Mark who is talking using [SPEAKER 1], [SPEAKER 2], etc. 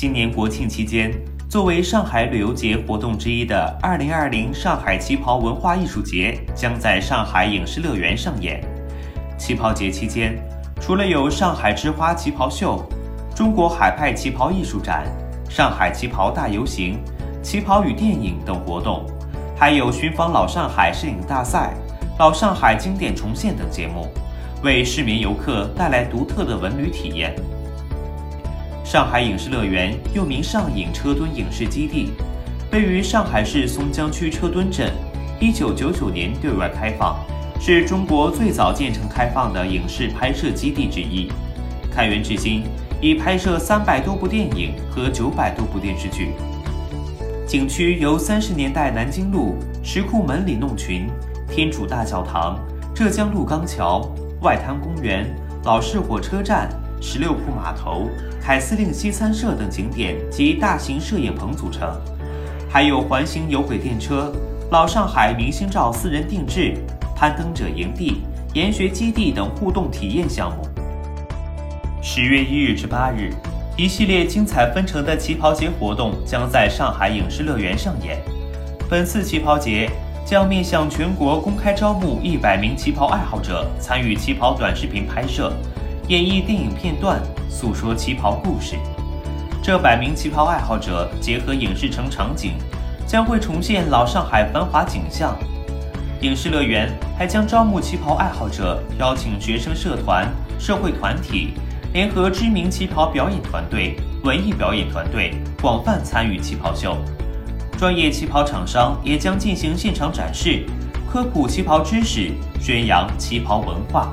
[SPEAKER 1] 今年国庆期间，作为上海旅游节活动之一的2020上海旗袍文化艺术节将在上海影视乐园上演。旗袍节期间，除了有上海之花旗袍秀、中国海派旗袍艺术展、上海旗袍大游行、旗袍与电影等活动，还有寻访老上海摄影大赛、老上海经典重现等节目，为市民游客带来独特的文旅体验。上海影视乐园又名上影车墩影视基地，位于上海市松江区车墩镇，一九九九年对外开放。是中国最早建成开放的影视拍摄基地之一，开园至今已拍摄三百多部电影和九百多部电视剧。景区由三十年代南京路、石库门里弄群、天主大教堂、浙江路钢桥、外滩公园、老式火车站、十六铺码头、凯司令西餐社等景点及大型摄影棚组成，还有环形有轨电车、老上海明星照私人定制。攀登者营地、研学基地等互动体验项目。十月一日至八日，一系列精彩纷呈的旗袍节活动将在上海影视乐园上演。本次旗袍节将面向全国公开招募一百名旗袍爱好者参与旗袍短视频拍摄，演绎电影片段，诉说旗袍故事。这百名旗袍爱好者结合影视城场景，将会重现老上海繁华景象。影视乐园还将招募旗袍爱好者，邀请学生社团、社会团体联合知名旗袍表演团队、文艺表演团队广泛参与旗袍秀。专业旗袍厂商也将进行现场展示，科普旗袍知识，宣扬旗袍文化。